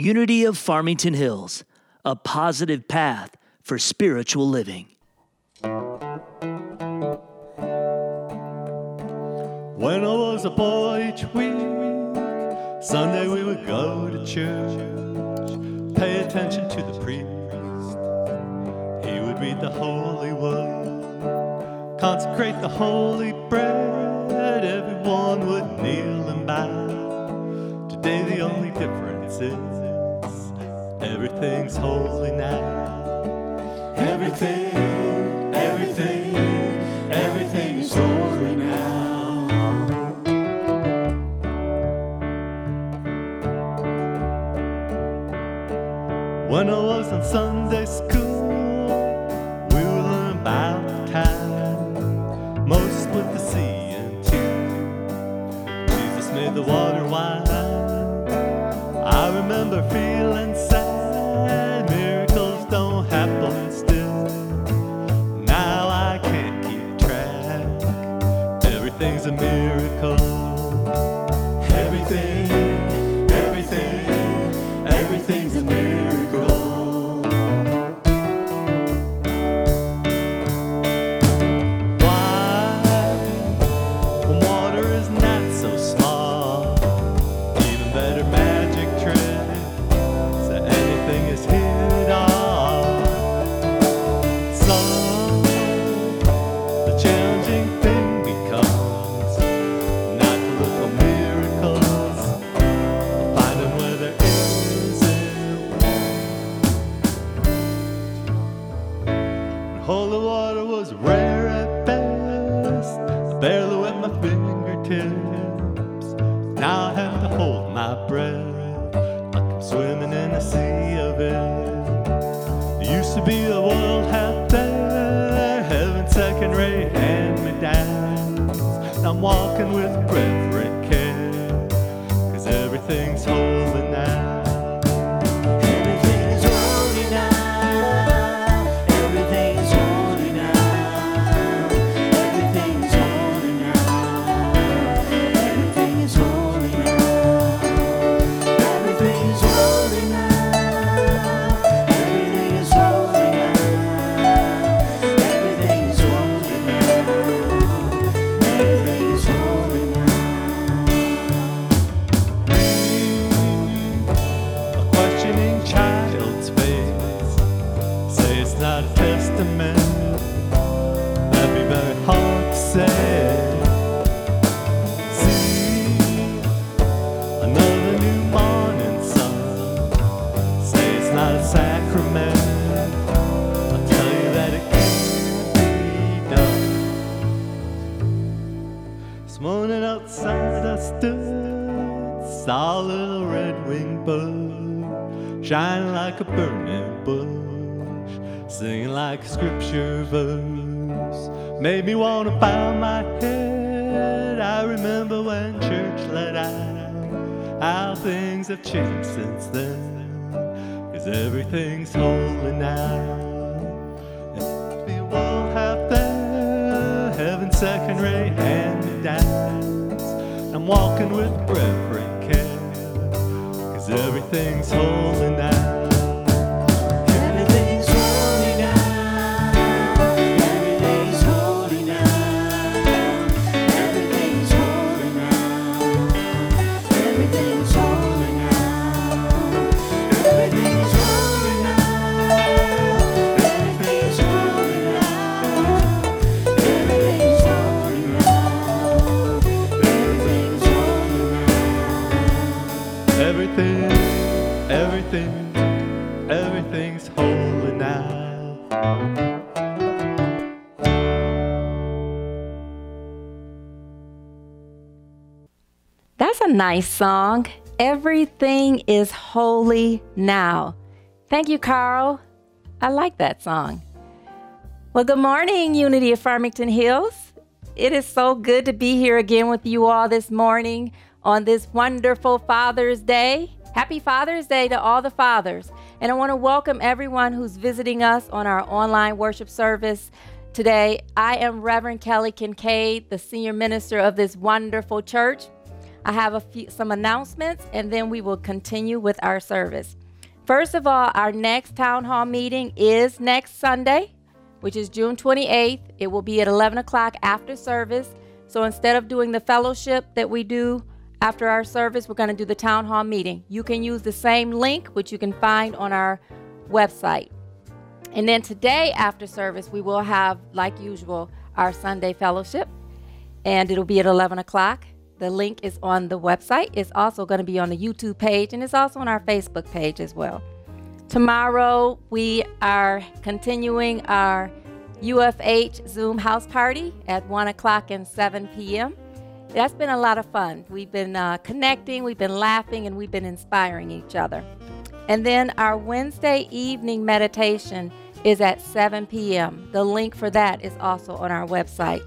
Unity of Farmington Hills, a positive path for spiritual living. When I was a boy each week, Sunday we would go to church, pay attention to the priest. He would read the holy word, consecrate the holy bread. Everyone would kneel and bow. Today the only difference is everything's holy now. Everything, everything, everything is holy now. When I was in Sunday school, we would learn about the time, most with the sea and two. Jesus made the water wine. I remember feeling Miracles don't happen still. Now I can't keep track. Everything's a miracle. Holy water was rare at best. I barely wet my fingertips. Now I have to hold my breath like I'm swimming in a sea of it. There used to be a world half there, heaven second rate hand me downs. I'm walking with reverent care, cause everything's holy like a burning bush, singing like a scripture verse. Made me wanna bow my head. I remember when church let out, how things have changed since then. Cause everything's holy now. The world half there, heaven second rate hand me downs. I'm walking with reverent care, cause everything's holy now. Nice song. Everything is holy now. Thank you, Carl. I like that song. Well, good morning, Unity of Farmington Hills. It is so good to be here again with you all this morning on this wonderful Father's Day. Happy Father's Day to all the fathers. And I want to welcome everyone who's visiting us on our online worship service today. I am Reverend Kelly Kincaid, the senior minister of this wonderful church. I have a few some announcements and then we will continue with our service. First of all, our next town hall meeting is next Sunday, which is June 28th. It will be at 11 o'clock after service. So instead of doing the fellowship that we do after our service, we're going to do the town hall meeting. You can use the same link, which you can find on our website. And then today, after service, we will have, like usual, our Sunday fellowship, and it'll be at 11 o'clock. The link is on the website. It's also going to be on the YouTube page, and it's also on our Facebook page as well. Tomorrow, we are continuing our UFH Zoom house party at 1 o'clock and 7 p.m. That's been a lot of fun. We've been uh, connecting, we've been laughing, and we've been inspiring each other. And then our Wednesday evening meditation is at 7 p.m. The link for that is also on our website.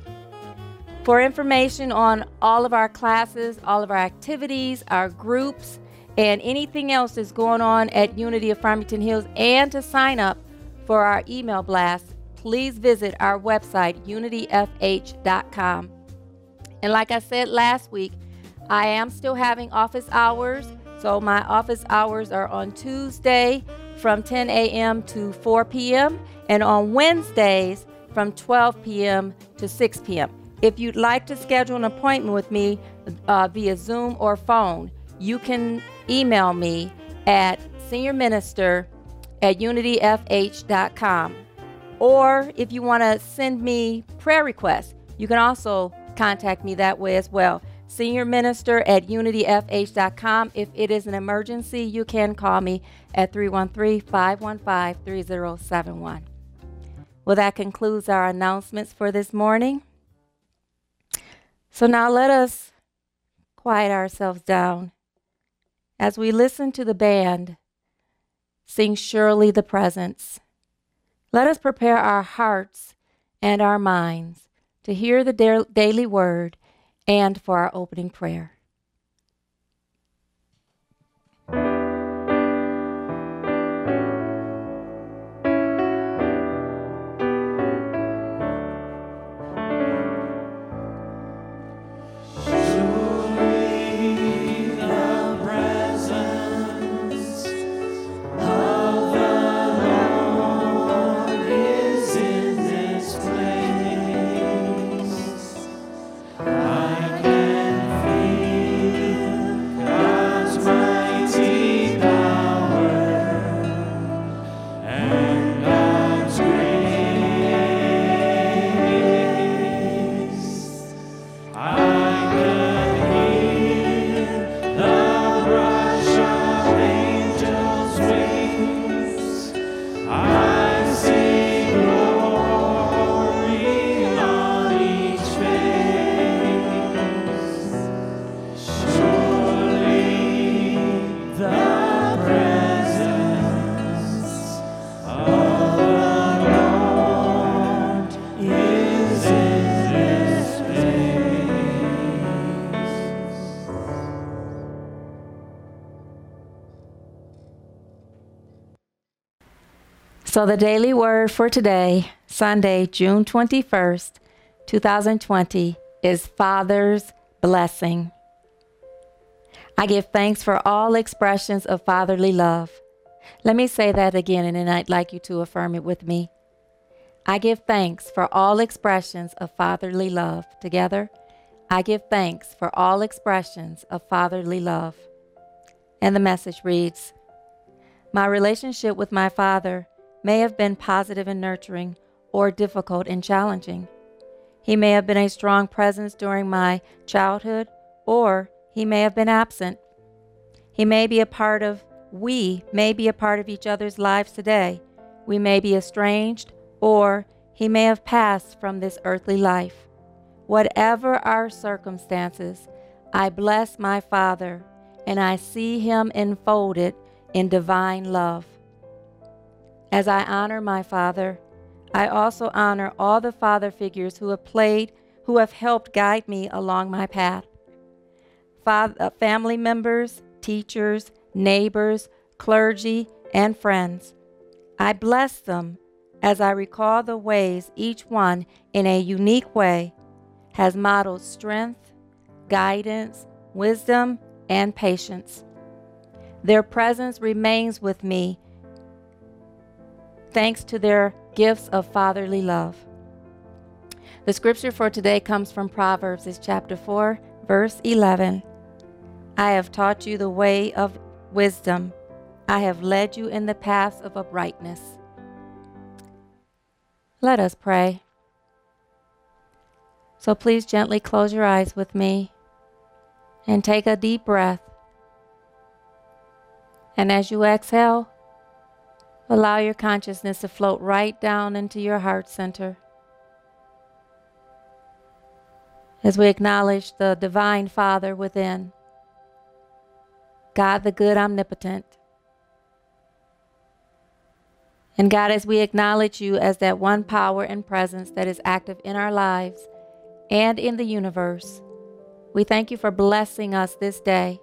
For information on all of our classes, all of our activities, our groups, and anything else that's going on at Unity of Farmington Hills, and to sign up for our email blast, please visit our website, unityfh.com. And like I said last week, I am still having office hours. So my office hours are on Tuesday from 10 a.m. to 4 p.m. and on Wednesdays from 12 p.m. to 6 p.m. If you'd like to schedule an appointment with me uh, via Zoom or phone, you can email me at seniorminister at unityfh.com. Or if you want to send me prayer requests, you can also contact me that way as well. Senior Minister at unityfh.com. If it is an emergency, you can call me at 313 515 3071. Well, that concludes our announcements for this morning. So now let us quiet ourselves down as we listen to the band sing Surely the Presence. Let us prepare our hearts and our minds to hear the da- daily word and for our opening prayer. So, the daily word for today, Sunday, June 21st, 2020, is Father's Blessing. I give thanks for all expressions of fatherly love. Let me say that again, and then I'd like you to affirm it with me. I give thanks for all expressions of fatherly love. Together, I give thanks for all expressions of fatherly love. And the message reads My relationship with my father may have been positive and nurturing or difficult and challenging. He may have been a strong presence during my childhood, or he may have been absent. He may be a part of, we may be a part of each other's lives today. We may be estranged, or he may have passed from this earthly life. Whatever our circumstances, I bless my Father, and I see him enfolded in divine love. As I honor my father, I also honor all the father figures who have played, who have helped guide me along my path. Father, uh, family members, teachers, neighbors, clergy, and friends. I bless them as I recall the ways each one, in a unique way, has modeled strength, guidance, wisdom, and patience. Their presence remains with me thanks to their gifts of fatherly love. The scripture for today comes from Proverbs, is chapter 4, verse 11. I have taught you the way of wisdom. I have led you in the paths of uprightness. Let us pray. So please gently close your eyes with me and take a deep breath. And as you exhale, allow your consciousness to float right down into your heart center. As we acknowledge the Divine Father within, God the good omnipotent. And God, as we acknowledge you as that one power and presence that is active in our lives and in the universe. We thank you for blessing us this day.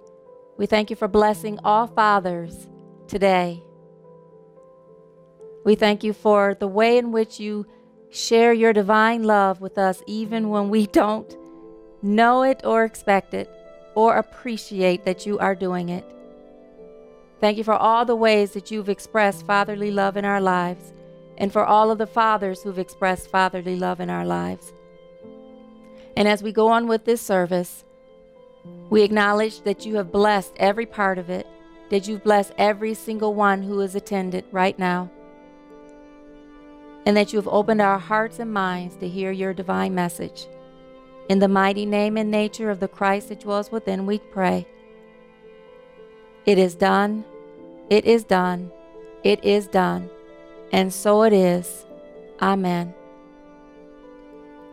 We thank you for blessing all fathers today. We thank you for the way in which you share your divine love with us, even when we don't know it or expect it or appreciate that you are doing it. Thank you for all the ways that you've expressed fatherly love in our lives and for all of the fathers who've expressed fatherly love in our lives. And as we go on with this service, we acknowledge that you have blessed every part of it, that you've blessed every single one who is attended right now, and that you have opened our hearts and minds to hear your divine message. In the mighty name and nature of the Christ that dwells within, we pray. It is done, it is done, it is done, and so it is. Amen.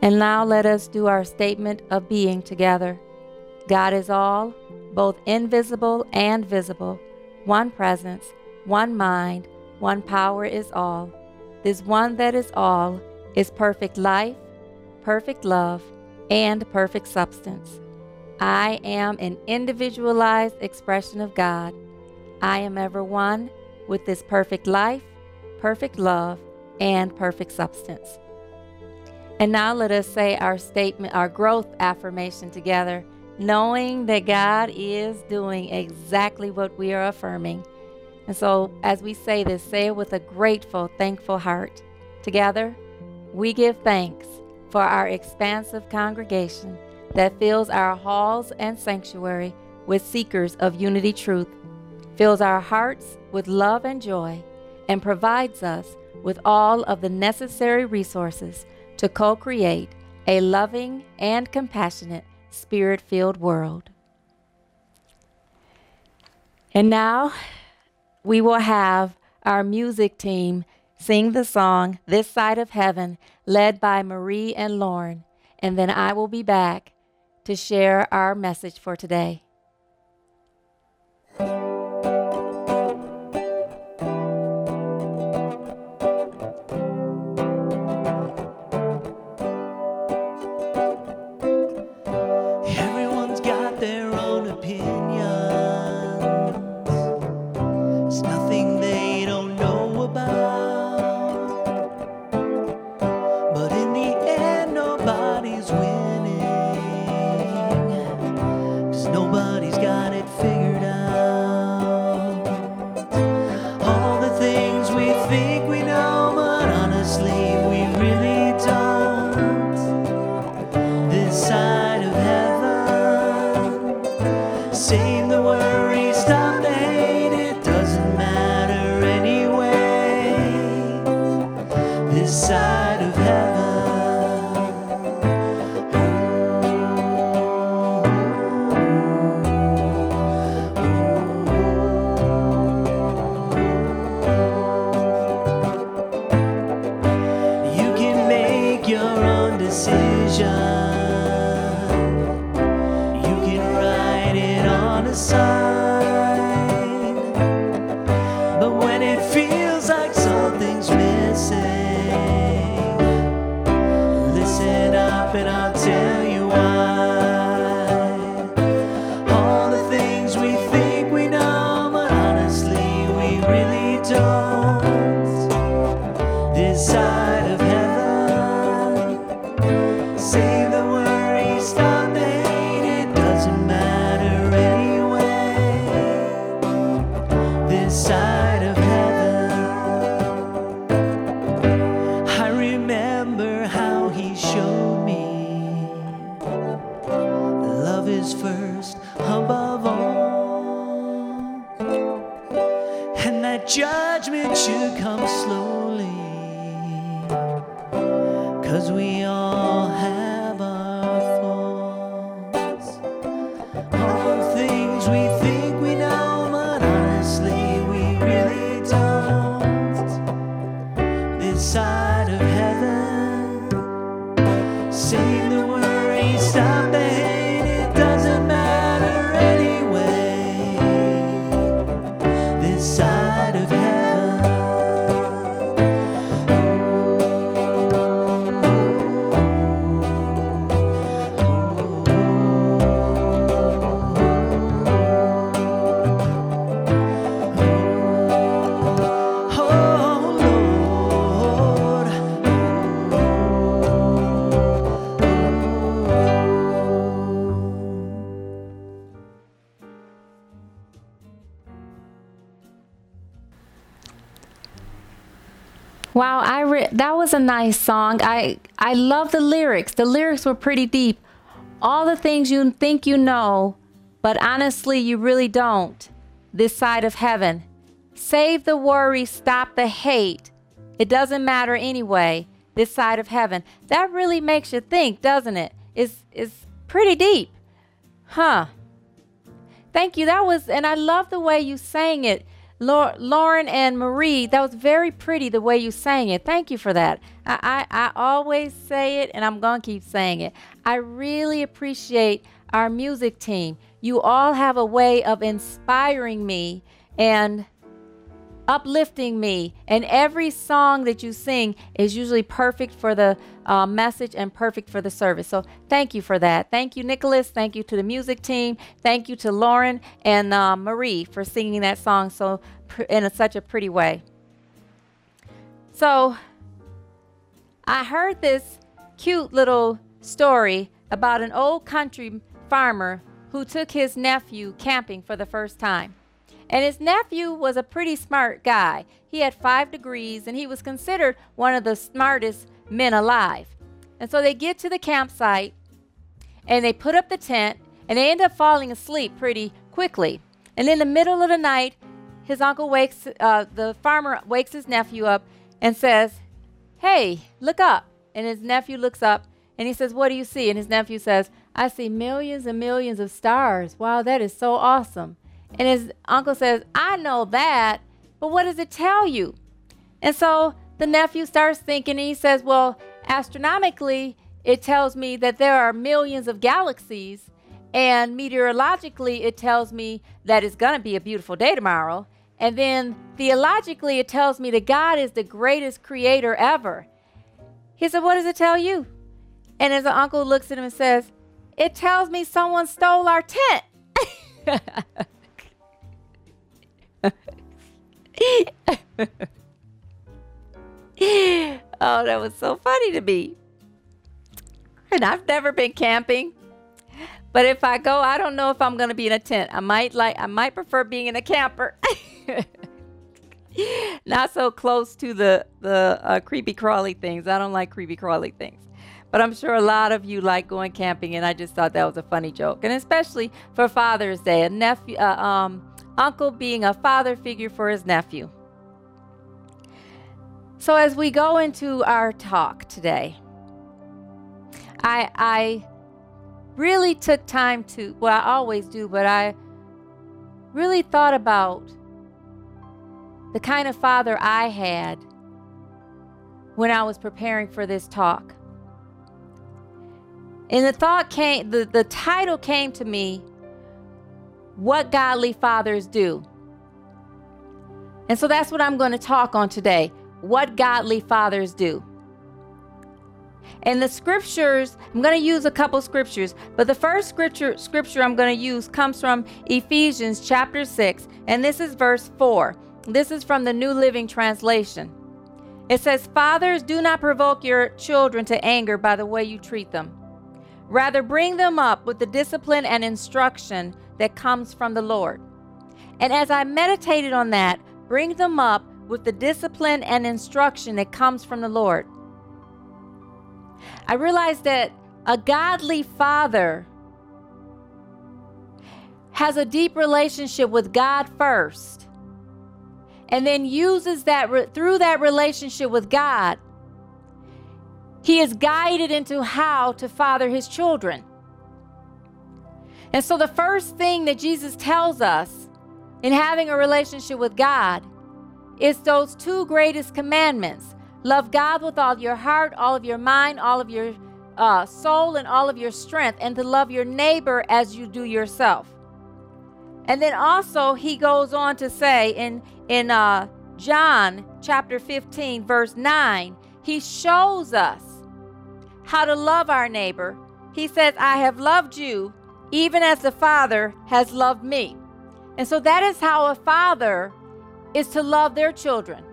And now let us do our statement of being together. God is all, both invisible and visible, one presence, one mind, one power is all. This one that is all is perfect life, perfect love, and perfect substance. I am an individualized expression of God. I am ever one with this perfect life, perfect love, and perfect substance. And now let us say our statement, our growth affirmation together, knowing that God is doing exactly what we are affirming. And so, as we say this, say it with a grateful, thankful heart. Together, we give thanks for our expansive congregation that fills our halls and sanctuary with seekers of unity truth, fills our hearts with love and joy, and provides us with all of the necessary resources to co create a loving and compassionate, spirit filled world. And now we will have our music team sing the song This Side of Heaven, led by Marie and Lauren. And then I will be back to share our message for today. I re- that was a nice song. I I love the lyrics. The lyrics were pretty deep. All the things you think you know, but honestly you really don't. This side of heaven. Save the worry, stop the hate. It doesn't matter anyway. This side of heaven. That really makes you think, doesn't it? It's it's pretty deep. Huh. Thank you. That was, and I love the way you sang it. Lau- Lauren and Marie, that was very pretty the way you sang it. Thank you for that. I, I, I always say it and I'm going to keep saying it. I really appreciate our music team. You all have a way of inspiring me and uplifting me. And every song that you sing is usually perfect for the uh, message and perfect for the service. So thank you for that. Thank you, Nicholas. Thank you to the music team. Thank you to Lauren and uh, Marie for singing that song so pr- in a, such a pretty way. So I heard this cute little story about an old country farmer who took his nephew camping for the first time. And his nephew was a pretty smart guy. He had five degrees and he was considered one of the smartest men alive. And so they get to the campsite and they put up the tent and they end up falling asleep pretty quickly. And in the middle of the night, his uncle wakes, uh, the farmer wakes his nephew up and says, Hey, look up. And his nephew looks up and he says, What do you see? And his nephew says, I see millions and millions of stars. Wow, that is so awesome. And his uncle says, I know that, but what does it tell you? And so the nephew starts thinking, and he says, Well, astronomically, it tells me that there are millions of galaxies, and meteorologically, it tells me that it's going to be a beautiful day tomorrow. And then theologically, it tells me that God is the greatest creator ever. He said, What does it tell you? And his uncle looks at him and says, It tells me someone stole our tent. oh, that was so funny to me. And I've never been camping. But if I go, I don't know if I'm going to be in a tent. I might like I might prefer being in a camper. Not so close to the the uh, creepy crawly things. I don't like creepy crawly things. But I'm sure a lot of you like going camping, and I just thought that was a funny joke, and especially for Father's Day, a nephew, uh, um, uncle being a father figure for his nephew. So as we go into our talk today, I I really took time to well, I always do, but I really thought about the kind of father I had when I was preparing for this talk. And the thought came, the, the title came to me, What Godly Fathers Do. And so that's what I'm going to talk on today. What godly fathers do. And the scriptures, I'm going to use a couple scriptures, but the first scripture scripture I'm going to use comes from Ephesians chapter 6, and this is verse 4. This is from the New Living Translation. It says, Fathers, do not provoke your children to anger by the way you treat them. Rather, bring them up with the discipline and instruction that comes from the Lord. And as I meditated on that, bring them up with the discipline and instruction that comes from the Lord. I realized that a godly father has a deep relationship with God first and then uses that re- through that relationship with God, he is guided into how to father his children. And so, the first thing that Jesus tells us in having a relationship with God is those two greatest commandments love God with all your heart, all of your mind, all of your uh, soul, and all of your strength, and to love your neighbor as you do yourself. And then also, he goes on to say in, in uh, John chapter 15, verse 9, he shows us how to love our neighbor. He says, I have loved you even as the Father has loved me. And so that is how a father is to love their children,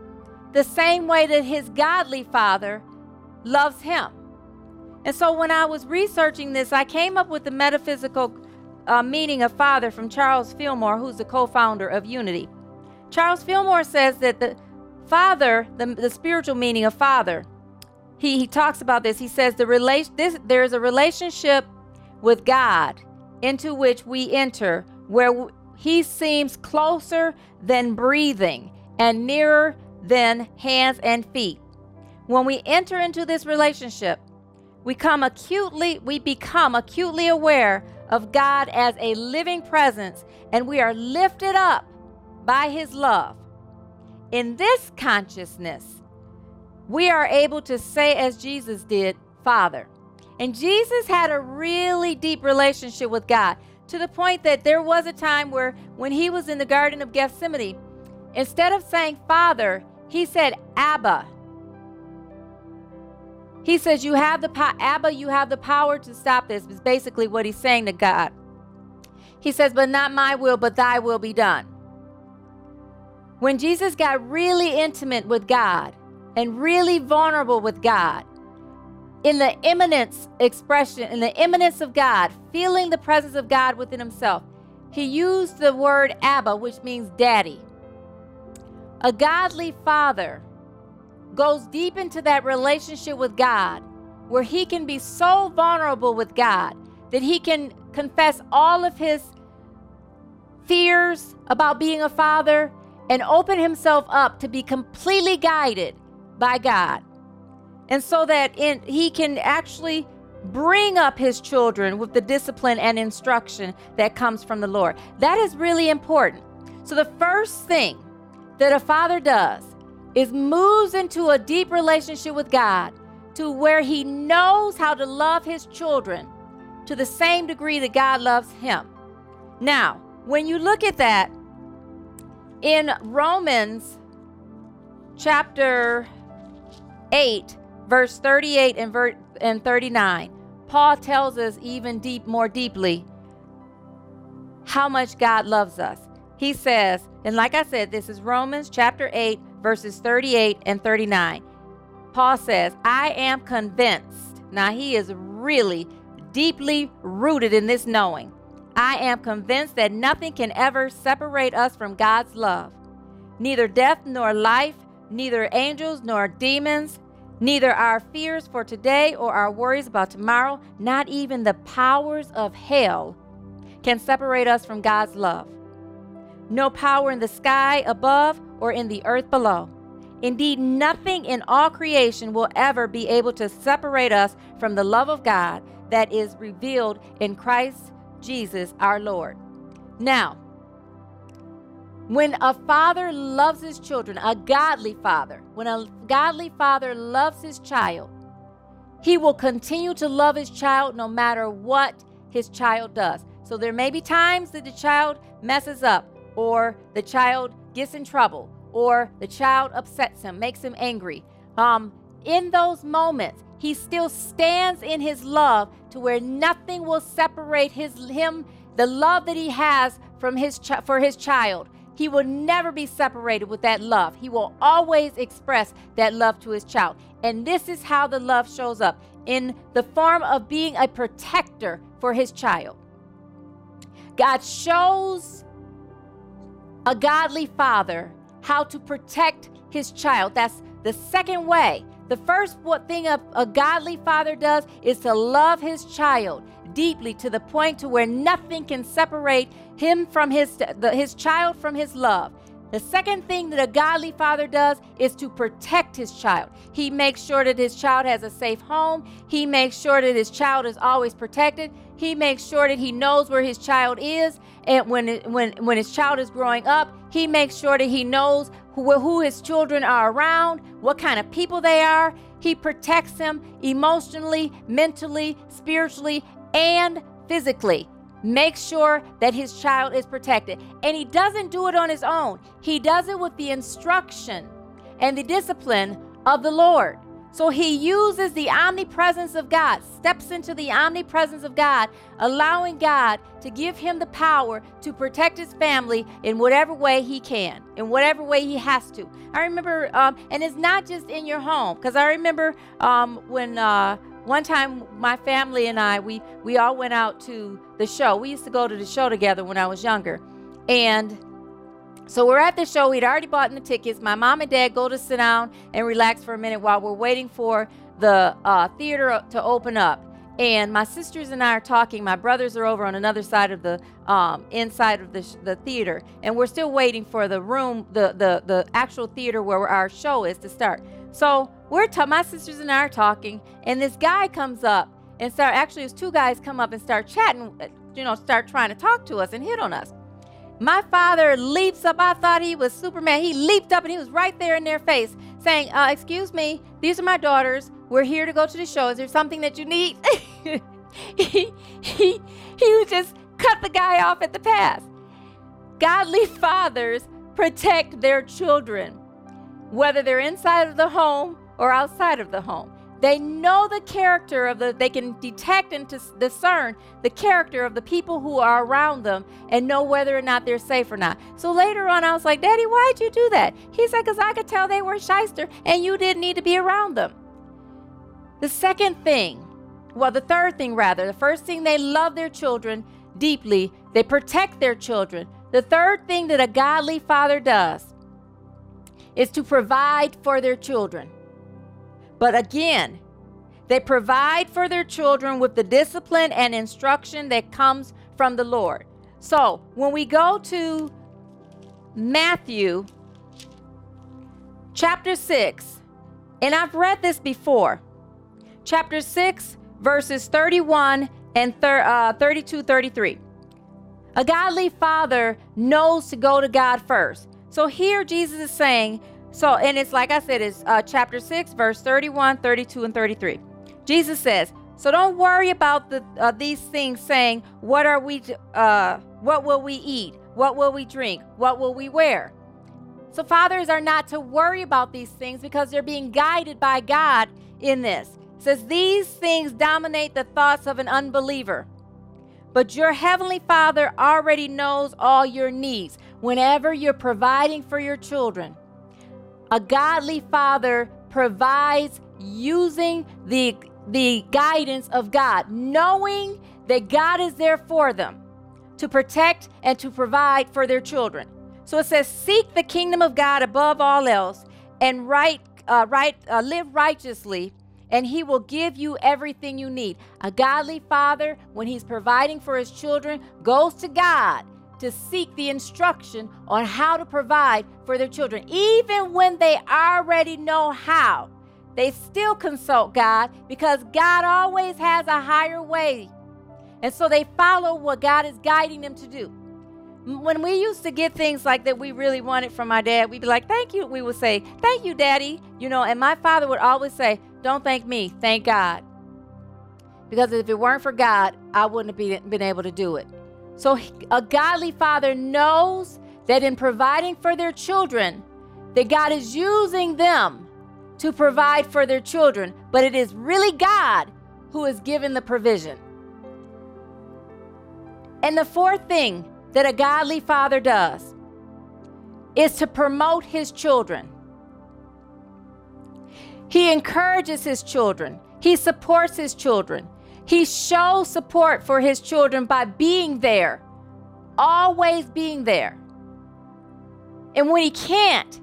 the same way that his godly father loves him. And so when I was researching this, I came up with the metaphysical uh, meaning of father from Charles Fillmore, who's the co founder of Unity. Charles Fillmore says that the father, the, the spiritual meaning of father, he, he talks about this. He says the relation, this, there is a relationship with God into which we enter where he seems closer than breathing and nearer than hands and feet. When we enter into this relationship, we come acutely we become acutely aware of God as a living presence and we are lifted up by his love. In this consciousness, we are able to say as Jesus did, Father. And Jesus had a really deep relationship with God to the point that there was a time where when he was in the Garden of Gethsemane, instead of saying Father, he said Abba. He says, You have the po- Abba, you have the power to stop this, is basically what he's saying to God. He says, But not my will, but thy will be done. When Jesus got really intimate with God and really vulnerable with God, in the immanence expression, in the immanence of God, feeling the presence of God within himself, he used the word Abba, which means daddy. A godly father goes deep into that relationship with God where he can be so vulnerable with God that he can confess all of his fears about being a father and open himself up to be completely guided by God and so that in, he can actually bring up his children with the discipline and instruction that comes from the Lord. That is really important. So the first thing that a father does is moves into a deep relationship with God to where he knows how to love his children to the same degree that God loves him. Now, when you look at that in Romans chapter 8 verse 38 and, ver- and 39, Paul tells us even deep, more deeply how much God loves us. He says, and like I said, this is Romans chapter 8, verses 38 and 39. Paul says, I am convinced. Now, he is really deeply rooted in this knowing. I am convinced that nothing can ever separate us from God's love. Neither death nor life, neither angels nor demons, Neither our fears for today or our worries about tomorrow, not even the powers of hell, can separate us from God's love. No power in the sky above or in the earth below. Indeed, nothing in all creation will ever be able to separate us from the love of God that is revealed in Christ Jesus our Lord. Now, when a father loves his children, a godly father, when a godly father loves his child, he will continue to love his child no matter what his child does. So there may be times that the child messes up, or the child gets in trouble, or the child upsets him, makes him angry. Um, in those moments, he still stands in his love to where nothing will separate his him the love that he has from his ch- for his child he will never be separated with that love. He will always express that love to his child. And this is how the love shows up in the form of being a protector for his child. God shows a godly father how to protect his child. That's the second way. The first thing a, a godly father does is to love his child deeply to the point to where nothing can separate him from his the, his child from his love. The second thing that a godly father does is to protect his child. He makes sure that his child has a safe home. He makes sure that his child is always protected. He makes sure that he knows where his child is. And when, when, when his child is growing up, he makes sure that he knows who, who his children are around, what kind of people they are. He protects them emotionally, mentally, spiritually, and physically. Make sure that his child is protected. And he doesn't do it on his own, he does it with the instruction and the discipline of the Lord. So he uses the omnipresence of God, steps into the omnipresence of God, allowing God to give him the power to protect his family in whatever way he can, in whatever way he has to. I remember, um, and it's not just in your home, because I remember um, when. Uh, one time my family and I we we all went out to the show. We used to go to the show together when I was younger. And so we're at the show. We'd already bought the tickets. My mom and dad go to sit down and relax for a minute while we're waiting for the uh, theater to open up. And my sisters and I are talking. My brothers are over on another side of the um, inside of the, sh- the theater, and we're still waiting for the room, the, the the actual theater where our show is to start. So we're ta- my sisters and I are talking, and this guy comes up and start. Actually, there's two guys come up and start chatting. Uh, you know, start trying to talk to us and hit on us. My father leaps up. I thought he was Superman. He leaped up and he was right there in their face, saying, uh, "Excuse me, these are my daughters. We're here to go to the show. Is there something that you need?" he he he would just cut the guy off at the pass. Godly fathers protect their children whether they're inside of the home or outside of the home. They know the character of the, they can detect and discern the character of the people who are around them and know whether or not they're safe or not. So later on, I was like, Daddy, why'd you do that? He said, Because I could tell they were shyster and you didn't need to be around them. The second thing, well, the third thing rather, the first thing, they love their children deeply, they protect their children. The third thing that a godly father does is to provide for their children. But again, they provide for their children with the discipline and instruction that comes from the Lord. So when we go to Matthew chapter 6, and I've read this before, chapter 6, verses 31 and thir- uh, 32 33. A godly father knows to go to God first. So here Jesus is saying, so, and it's like I said, it's uh, chapter 6, verse 31, 32, and 33. Jesus says, so don't worry about the, uh, these things saying, what are we, uh, what will we eat? What will we drink? What will we wear? So fathers are not to worry about these things because they're being guided by God in this. It says these things dominate the thoughts of an unbeliever. But your heavenly Father already knows all your needs whenever you're providing for your children. A godly father provides using the, the guidance of God, knowing that God is there for them to protect and to provide for their children. So it says, Seek the kingdom of God above all else and right, uh, right, uh, live righteously and he will give you everything you need. A godly father, when he's providing for his children, goes to God to seek the instruction on how to provide for their children. Even when they already know how, they still consult God because God always has a higher way. And so they follow what God is guiding them to do. When we used to get things like that we really wanted from my dad, we'd be like, Thank you. We would say, Thank you, Daddy. You know, and my father would always say, don't thank me, thank God. Because if it weren't for God, I wouldn't have been able to do it. So a godly father knows that in providing for their children, that God is using them to provide for their children, but it is really God who is given the provision. And the fourth thing that a godly father does is to promote his children. He encourages his children, he supports his children. He shows support for his children by being there, always being there. And when he can't,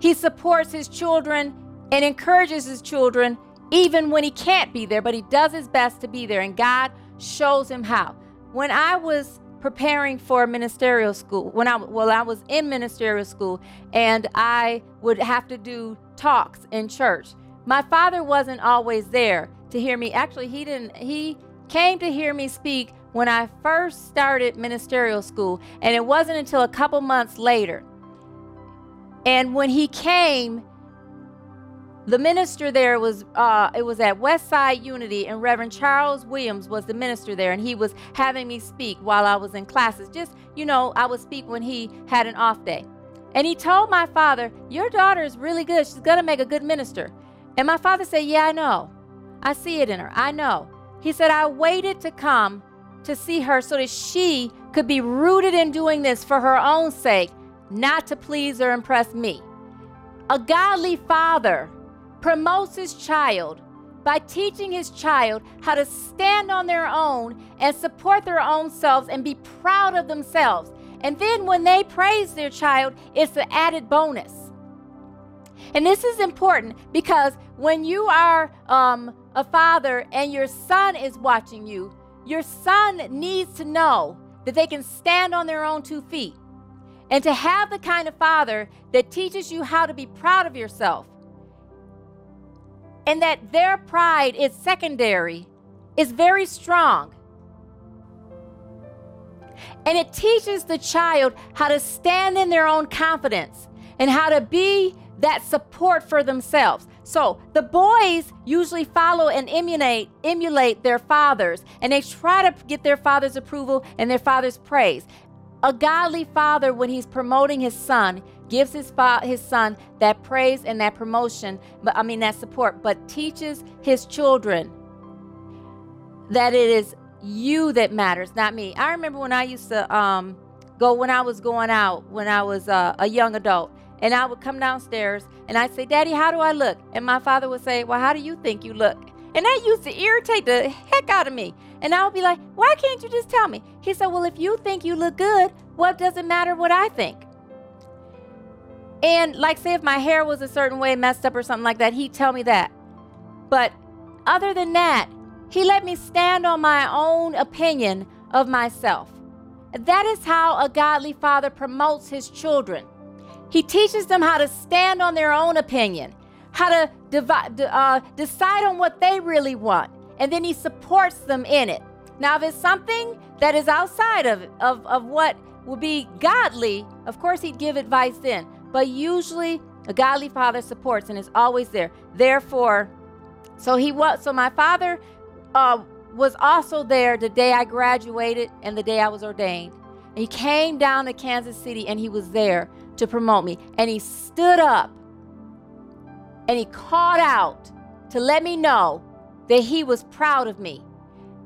he supports his children and encourages his children even when he can't be there, but he does his best to be there, and God shows him how. When I was preparing for ministerial school when I well I was in ministerial school and I would have to do talks in church. My father wasn't always there to hear me. Actually, he didn't he came to hear me speak when I first started ministerial school and it wasn't until a couple months later. And when he came, the minister there was uh, it was at Westside Unity, and Reverend Charles Williams was the minister there, and he was having me speak while I was in classes. Just you know, I would speak when he had an off day. And he told my father, "Your daughter is really good. She's gonna make a good minister." And my father said, "Yeah, I know. I see it in her. I know." He said, "I waited to come to see her so that she could be rooted in doing this for her own sake, not to please or impress me." A godly father promotes his child by teaching his child how to stand on their own and support their own selves and be proud of themselves. And then when they praise their child, it's an added bonus. And this is important because when you are um, a father and your son is watching you, your son needs to know that they can stand on their own two feet. And to have the kind of father that teaches you how to be proud of yourself and that their pride is secondary is very strong. And it teaches the child how to stand in their own confidence and how to be that support for themselves. So the boys usually follow and emulate emulate their fathers and they try to get their father's approval and their father's praise. A godly father when he's promoting his son gives his, fa- his son that praise and that promotion, but I mean that support, but teaches his children that it is you that matters, not me. I remember when I used to um, go when I was going out when I was uh, a young adult, and I would come downstairs and I'd say, "Daddy, how do I look?" And my father would say, "Well, how do you think you look?" And that used to irritate the heck out of me. And I would be like, "Why can't you just tell me?" He said, "Well, if you think you look good, what does it matter what I think?" And like, say if my hair was a certain way, messed up or something like that, he'd tell me that. But other than that, he let me stand on my own opinion of myself. That is how a godly father promotes his children. He teaches them how to stand on their own opinion, how to divide, uh, decide on what they really want, and then he supports them in it. Now, if it's something that is outside of, of, of what would be godly, of course, he'd give advice then. But usually a godly father supports and is always there. Therefore, so he was so my father uh, was also there the day I graduated and the day I was ordained. He came down to Kansas City and he was there to promote me. And he stood up and he called out to let me know that he was proud of me.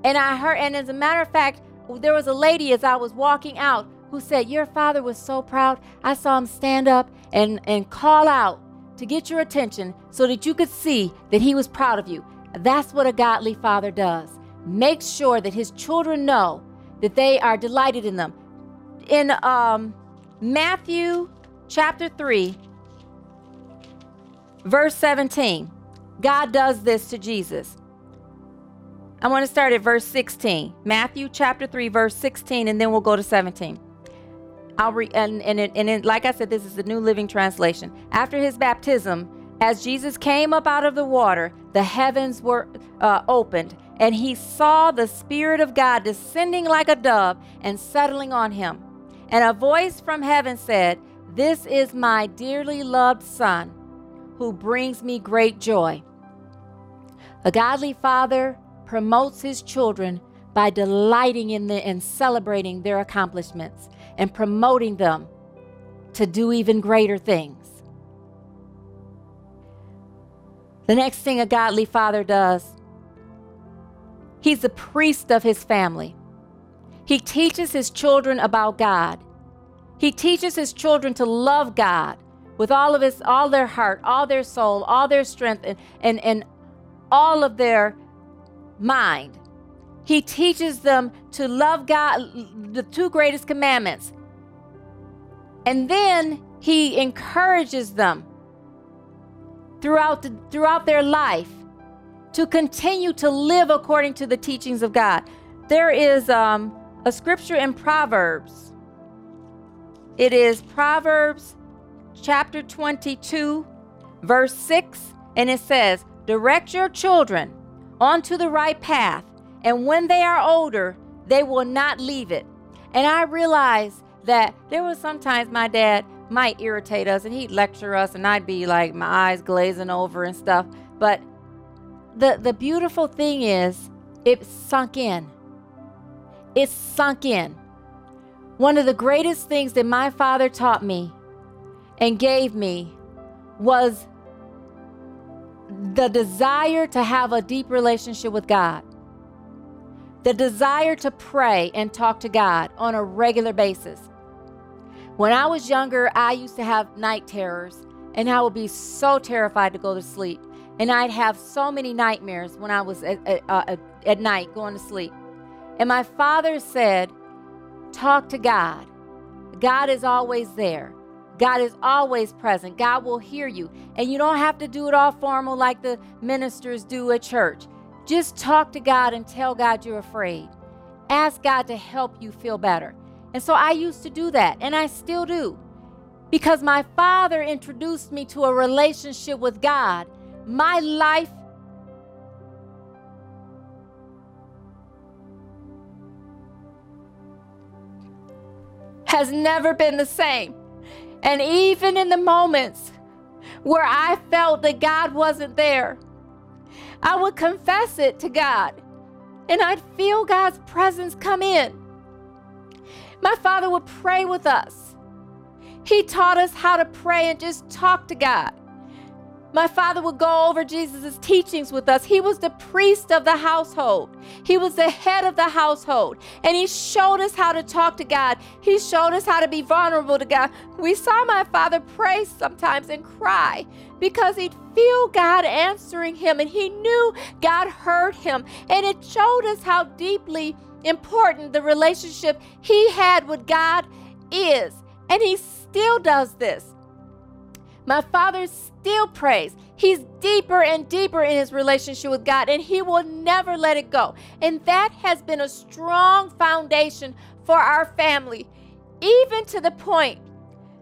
And I heard, and as a matter of fact, there was a lady as I was walking out who said, Your father was so proud. I saw him stand up and, and call out to get your attention so that you could see that he was proud of you. That's what a godly father does. Makes sure that his children know that they are delighted in them. In um, Matthew chapter 3, verse 17, God does this to Jesus. I want to start at verse 16. Matthew chapter 3, verse 16, and then we'll go to 17. I'll read, and, and, it, and it, like I said, this is the New Living Translation. After his baptism, as Jesus came up out of the water, the heavens were uh, opened, and he saw the Spirit of God descending like a dove and settling on him. And a voice from heaven said, This is my dearly loved Son, who brings me great joy. A godly father promotes his children by delighting in the, and celebrating their accomplishments and promoting them to do even greater things. The next thing a godly father does, he's the priest of his family. He teaches his children about God. He teaches his children to love God with all of his all their heart, all their soul, all their strength and and, and all of their mind. He teaches them to love God, the two greatest commandments. And then he encourages them throughout, the, throughout their life to continue to live according to the teachings of God. There is um, a scripture in Proverbs. It is Proverbs chapter 22, verse 6, and it says, Direct your children onto the right path, and when they are older, they will not leave it. And I realized that there was sometimes my dad might irritate us and he'd lecture us, and I'd be like my eyes glazing over and stuff. But the, the beautiful thing is, it sunk in. It sunk in. One of the greatest things that my father taught me and gave me was the desire to have a deep relationship with God, the desire to pray and talk to God on a regular basis. When I was younger, I used to have night terrors, and I would be so terrified to go to sleep. And I'd have so many nightmares when I was at, at, uh, at night going to sleep. And my father said, Talk to God. God is always there. God is always present. God will hear you. And you don't have to do it all formal like the ministers do at church. Just talk to God and tell God you're afraid. Ask God to help you feel better. And so I used to do that, and I still do. Because my father introduced me to a relationship with God, my life has never been the same. And even in the moments where I felt that God wasn't there, I would confess it to God and I'd feel God's presence come in. My father would pray with us. He taught us how to pray and just talk to God. My father would go over Jesus' teachings with us. He was the priest of the household, he was the head of the household, and he showed us how to talk to God. He showed us how to be vulnerable to God. We saw my father pray sometimes and cry because he'd feel God answering him, and he knew God heard him. And it showed us how deeply important the relationship he had with God is. And he still does this. My father still prays. He's deeper and deeper in his relationship with God, and he will never let it go. And that has been a strong foundation for our family, even to the point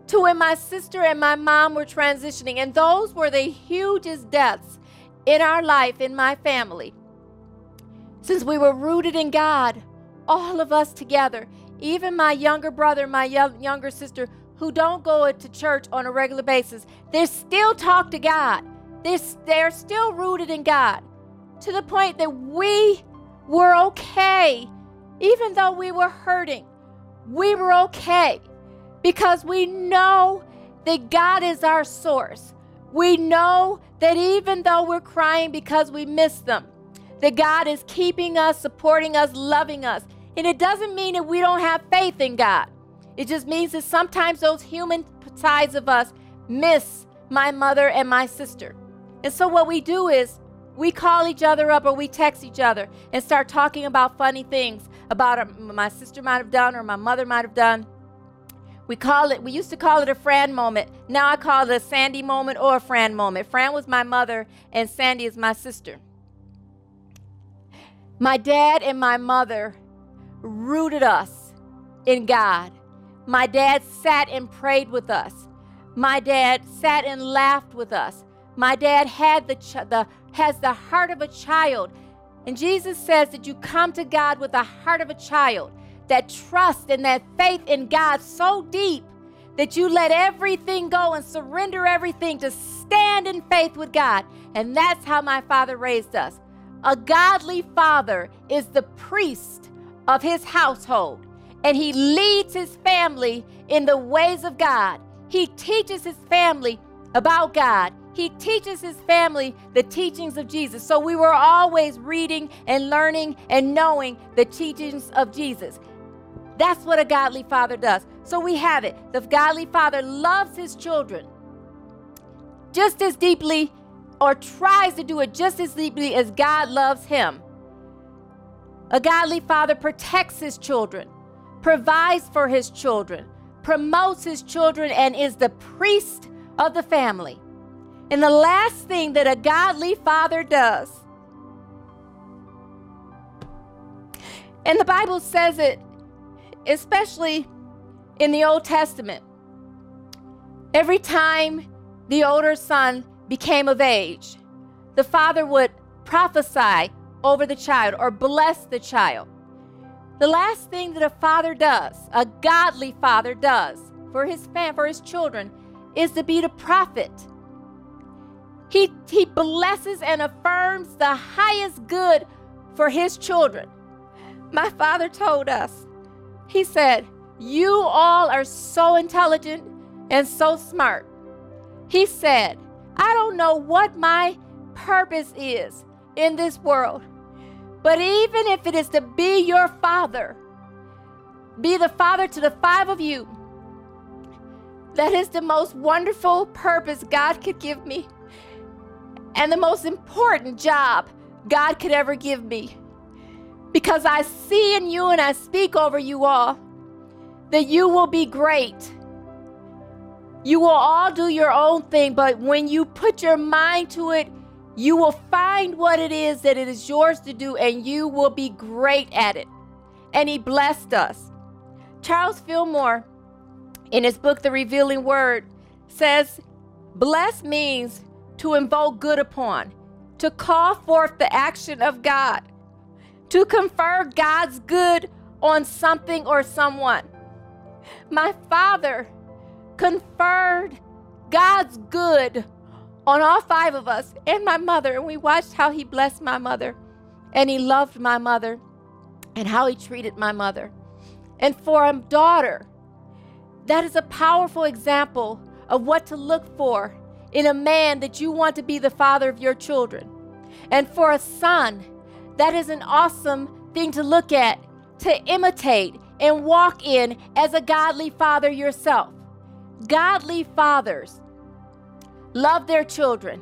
to when my sister and my mom were transitioning, and those were the hugest deaths in our life, in my family. Since we were rooted in God, all of us together, even my younger brother, my younger sister, who don't go to church on a regular basis, they still talk to God. They're, they're still rooted in God to the point that we were okay, even though we were hurting. We were okay because we know that God is our source. We know that even though we're crying because we miss them, that God is keeping us, supporting us, loving us. And it doesn't mean that we don't have faith in God. It just means that sometimes those human sides of us miss my mother and my sister. And so what we do is we call each other up or we text each other and start talking about funny things about my sister might have done or my mother might have done. We call it, we used to call it a Fran moment. Now I call it a Sandy moment or a Fran moment. Fran was my mother and Sandy is my sister. My dad and my mother rooted us in God. My dad sat and prayed with us. My dad sat and laughed with us. My dad had the, ch- the has the heart of a child. And Jesus says that you come to God with the heart of a child, that trust and that faith in God so deep that you let everything go and surrender everything to stand in faith with God. And that's how my father raised us. A godly father is the priest of his household and he leads his family in the ways of God. He teaches his family about God. He teaches his family the teachings of Jesus. So we were always reading and learning and knowing the teachings of Jesus. That's what a godly father does. So we have it. The godly father loves his children just as deeply or tries to do it just as deeply as God loves him. A godly father protects his children provides for his children, promotes his children, and is the priest of the family. And the last thing that a godly father does, and the Bible says it especially in the Old Testament, every time the older son became of age, the father would prophesy over the child or bless the child. The last thing that a father does, a godly father does for his fam, for his children, is to be the prophet. He, he blesses and affirms the highest good for his children. My father told us, he said, You all are so intelligent and so smart. He said, I don't know what my purpose is in this world, but even if it is to be your father, be the father to the five of you, that is the most wonderful purpose God could give me and the most important job God could ever give me. Because I see in you and I speak over you all that you will be great. You will all do your own thing, but when you put your mind to it, you will find what it is that it is yours to do, and you will be great at it. And he blessed us. Charles Fillmore, in his book, The Revealing Word, says, Bless means to invoke good upon, to call forth the action of God, to confer God's good on something or someone. My father conferred God's good on all five of us and my mother. And we watched how he blessed my mother and he loved my mother and how he treated my mother. And for a daughter, that is a powerful example of what to look for in a man that you want to be the father of your children. And for a son, that is an awesome thing to look at, to imitate and walk in as a godly father yourself. Godly fathers love their children,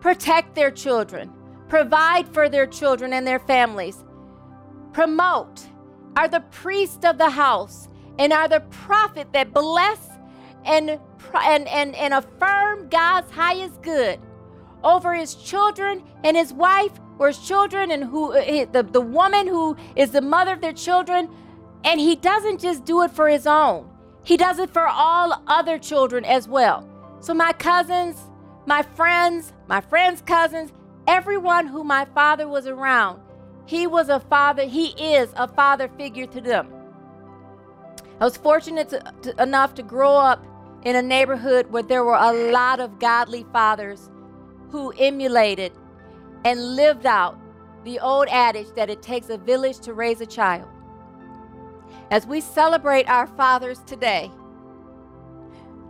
protect their children, provide for their children and their families, promote, are the priest of the house, and are the prophet that bless and, and, and, and affirm God's highest good over his children and his wife or his children and who uh, the, the woman who is the mother of their children. And he doesn't just do it for his own. He does it for all other children as well. So, my cousins, my friends, my friends' cousins, everyone who my father was around, he was a father, he is a father figure to them. I was fortunate to, to, enough to grow up in a neighborhood where there were a lot of godly fathers who emulated and lived out the old adage that it takes a village to raise a child. As we celebrate our fathers today,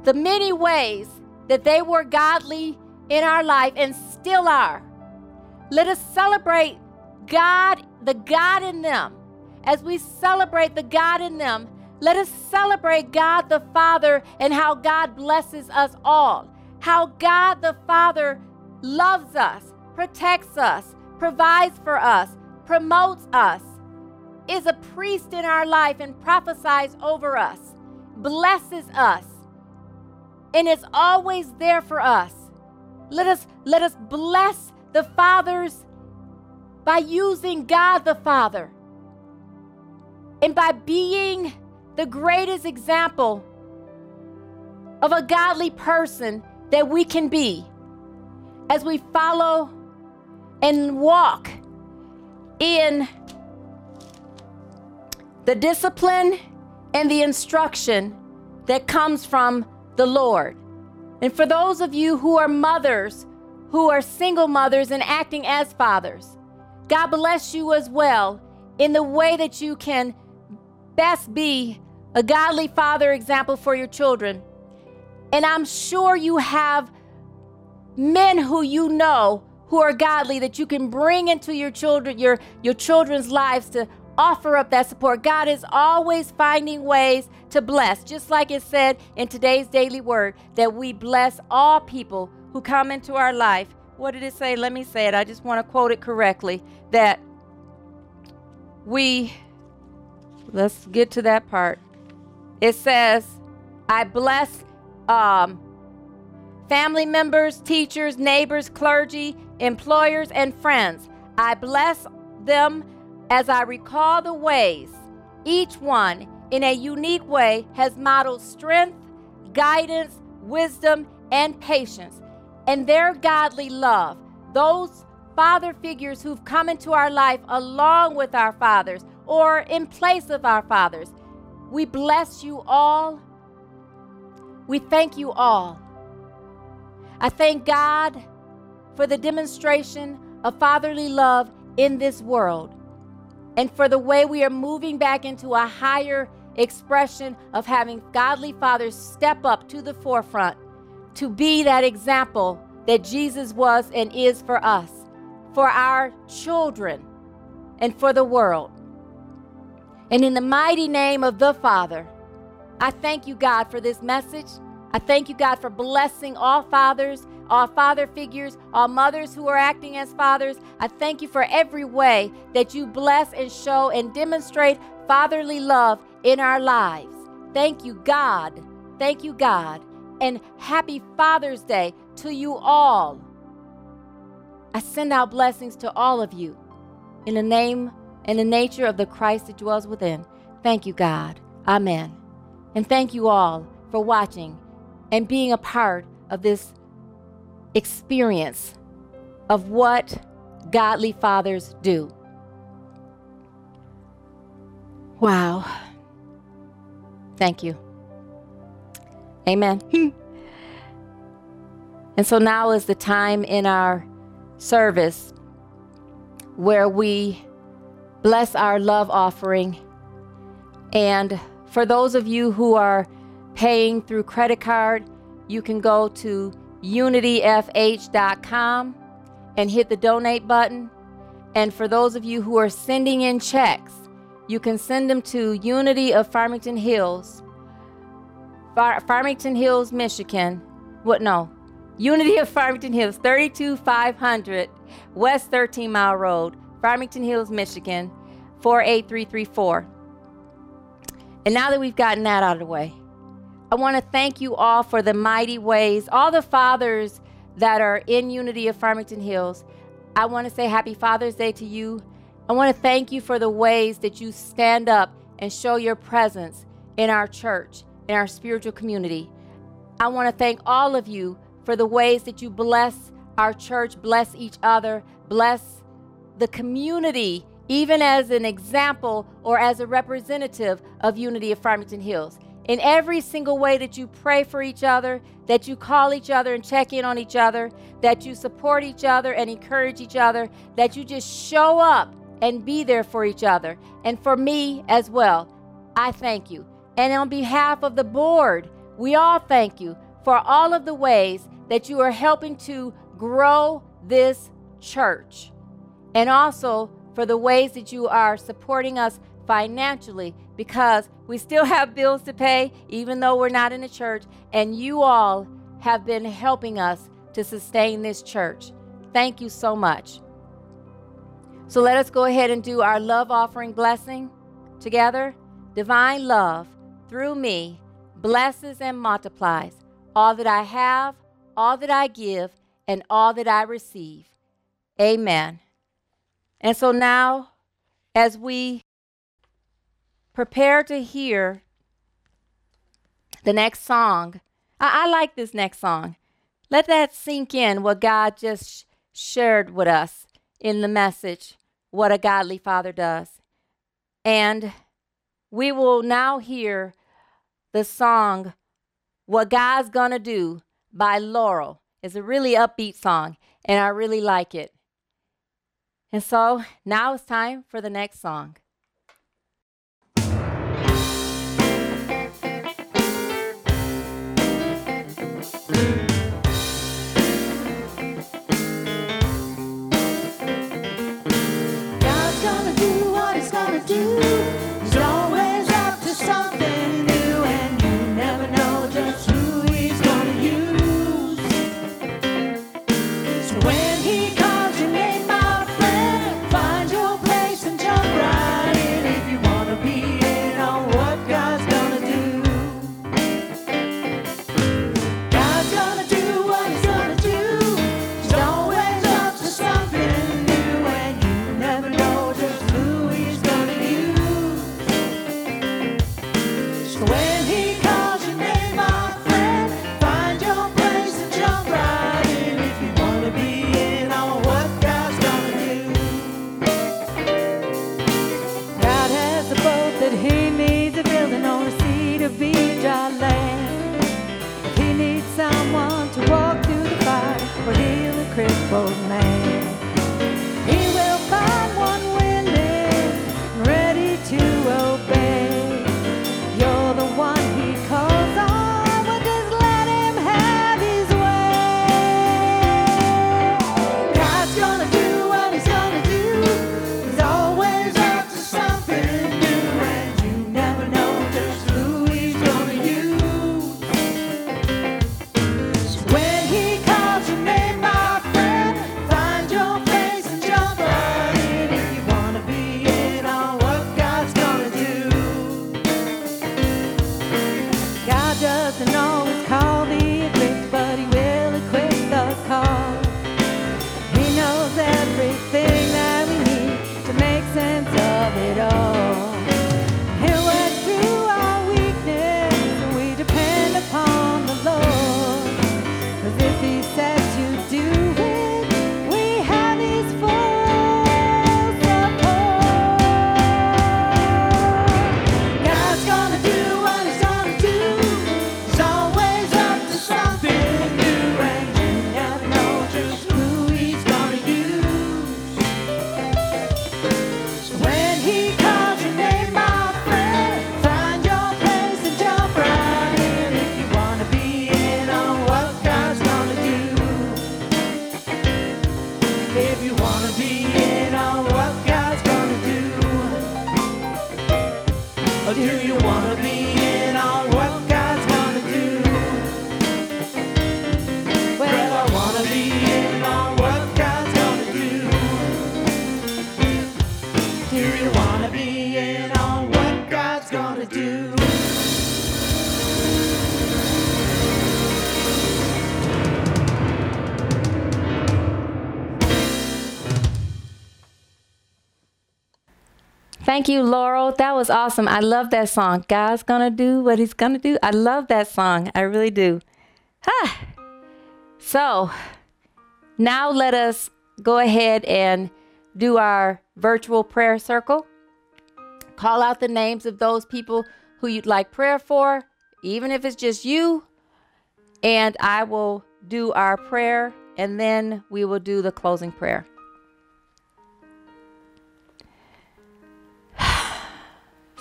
the many ways that they were godly in our life and still are, let us celebrate God, the God in them. As we celebrate the God in them, let us celebrate God the Father and how God blesses us all. How God the Father loves us, protects us, provides for us, promotes us, is a priest in our life and prophesies over us, blesses us, and is always there for us. Let us let us bless the fathers by using God the Father and by being the greatest example of a godly person that we can be as we follow and walk in the discipline and the instruction that comes from the Lord. And for those of you who are mothers, who are single mothers and acting as fathers, God bless you as well in the way that you can best be a godly father example for your children. And I'm sure you have men who you know who are godly that you can bring into your children your your children's lives to offer up that support. God is always finding ways to bless, just like it said in today's daily word that we bless all people who come into our life. What did it say? Let me say it. I just want to quote it correctly that we, let's get to that part. It says, I bless um, family members, teachers, neighbors, clergy, employers, and friends. I bless them as I recall the ways each one in a unique way, has modeled strength, guidance, wisdom, and patience. And their godly love, those father figures who've come into our life along with our fathers or in place of our fathers, we bless you all. We thank you all. I thank God for the demonstration of fatherly love in this world and for the way we are moving back into a higher expression of having godly fathers step up to the forefront to be that example that Jesus was and is for us, for our children, and for the world. And in the mighty name of the Father, I thank you, God, for this message. I thank you, God, for blessing all fathers, all father figures, all mothers who are acting as fathers. I thank you for every way that you bless and show and demonstrate fatherly love in our lives. Thank you, God. Thank you, God. And happy Father's Day to you all. I send out blessings to all of you in the name and the nature of the Christ that dwells within. Thank you, God. Amen. And thank you all for watching and being a part of this experience of what godly fathers do. Wow. Thank you. Amen. and so now is the time in our service where we bless our love offering. And for those of you who are paying through credit card, you can go to unityfh.com and hit the donate button. And for those of you who are sending in checks, you can send them to Unity of Farmington Hills, Far- Farmington Hills, Michigan. What? No. Unity of Farmington Hills, 32500 West 13 Mile Road, Farmington Hills, Michigan, 48334. And now that we've gotten that out of the way, I want to thank you all for the mighty ways, all the fathers that are in Unity of Farmington Hills. I want to say happy Father's Day to you. I want to thank you for the ways that you stand up and show your presence in our church, in our spiritual community. I want to thank all of you for the ways that you bless our church, bless each other, bless the community, even as an example or as a representative of Unity of Farmington Hills in every single way that you pray for each other, that you call each other and check in on each other, that you support each other and encourage each other, that you just show up and be there for each other. And for me as well, I thank you. And on behalf of the board, we all thank you for all of the ways that you are helping to grow this church. And also for the ways that you are supporting us financially because we still have bills to pay, even though we're not in a church, and you all have been helping us to sustain this church. Thank you so much. So let us go ahead and do our love offering blessing together. Divine love through me blesses and multiplies all that I have, all that I give, and all that I receive. Amen. And so now, as we prepare to hear the next song. I, I, like this next song. Let that sink in what God just shared with us in the message, what a godly father does. And we will now hear the song, What God's Gonna Do by Laurel. It's a really upbeat song, and I really like it. And so now it's time for the next song. Thank you, Laurel. That was awesome. I love that song. God's gonna do what he's gonna do. I love that song. I really do. Ah. So now let us go ahead and do our virtual prayer circle. Call out the names of those people who you'd like prayer for, even if it's just you. And I will do our prayer and then we will do the closing prayer.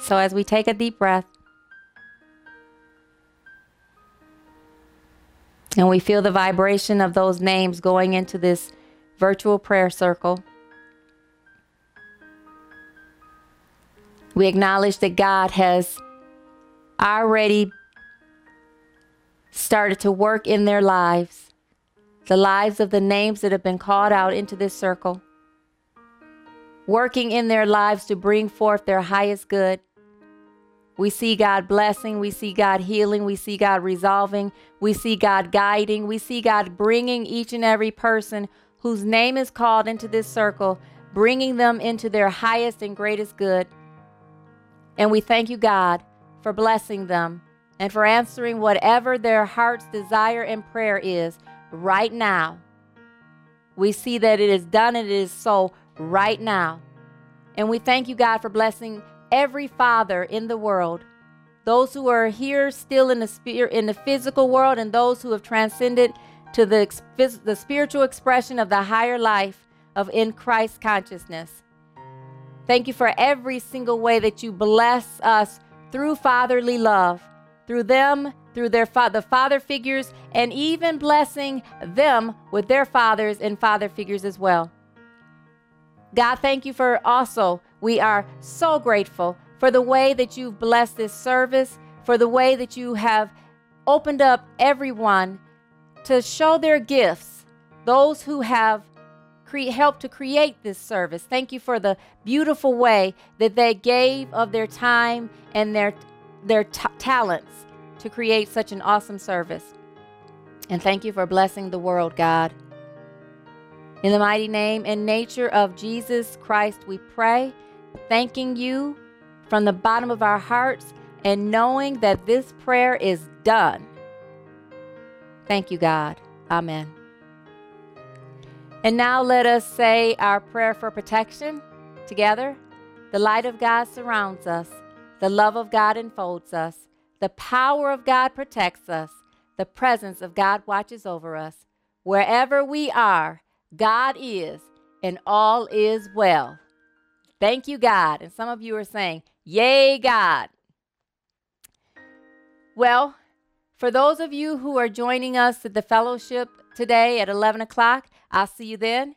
So as we take a deep breath and we feel the vibration of those names going into this virtual prayer circle, we acknowledge that God has already started to work in their lives, the lives of the names that have been called out into this circle, working in their lives to bring forth their highest good. We see God blessing. We see God healing. We see God resolving. We see God guiding. We see God bringing each and every person whose name is called into this circle, bringing them into their highest and greatest good. And we thank you, God, for blessing them and for answering whatever their heart's desire and prayer is right now. We see that it is done and it is so right now. And we thank you, God, for blessing every father in the world, those who are here still in the spirit, in the physical world, and those who have transcended to the, the spiritual expression of the higher life of in Christ consciousness. Thank you for every single way that you bless us through fatherly love, through them, through their fa- the father figures, and even blessing them with their fathers and father figures as well. God, thank you for also, we are so grateful for the way that you've blessed this service, for the way that you have opened up everyone to show their gifts, those who have cre- helped to create this service. Thank you for the beautiful way that they gave of their time and their, their t- talents to create such an awesome service. And thank you for blessing the world, God. In the mighty name and nature of Jesus Christ, we pray, thanking you from the bottom of our hearts and knowing that this prayer is done. Thank you, God. Amen. And now let us say our prayer for protection together. The light of God surrounds us, the love of God enfolds us, the power of God protects us, the presence of God watches over us. Wherever we are, God is, and all is well. Thank you, God. And some of you are saying, Yay, God. Well, for those of you who are joining us at the fellowship today at 11 o'clock, I'll see you then.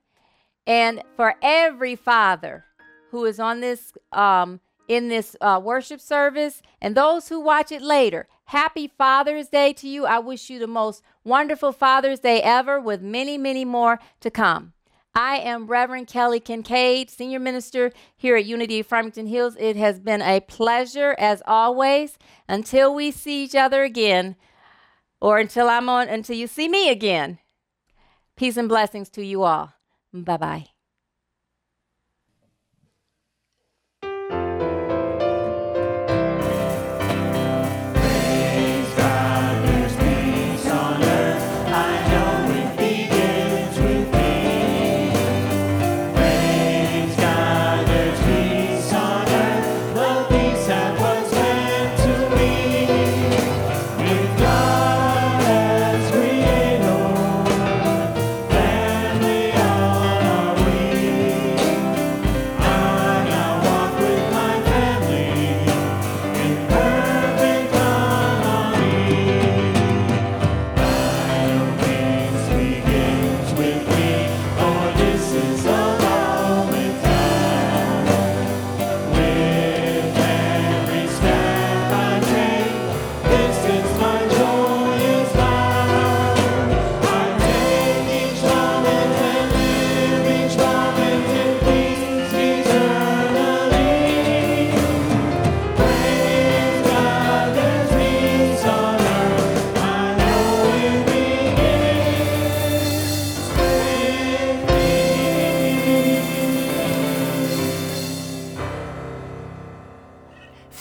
And for every father who is on this um, in this uh, worship service and those who watch it later, happy Father's Day to you. I wish you the most wonderful Father's Day ever with many, many more to come. I am Reverend Kelly Kincaid, Senior Minister here at Unity Farmington Hills. It has been a pleasure as always. Until we see each other again, or until I'm on, until you see me again. Peace and blessings to you all. Bye bye.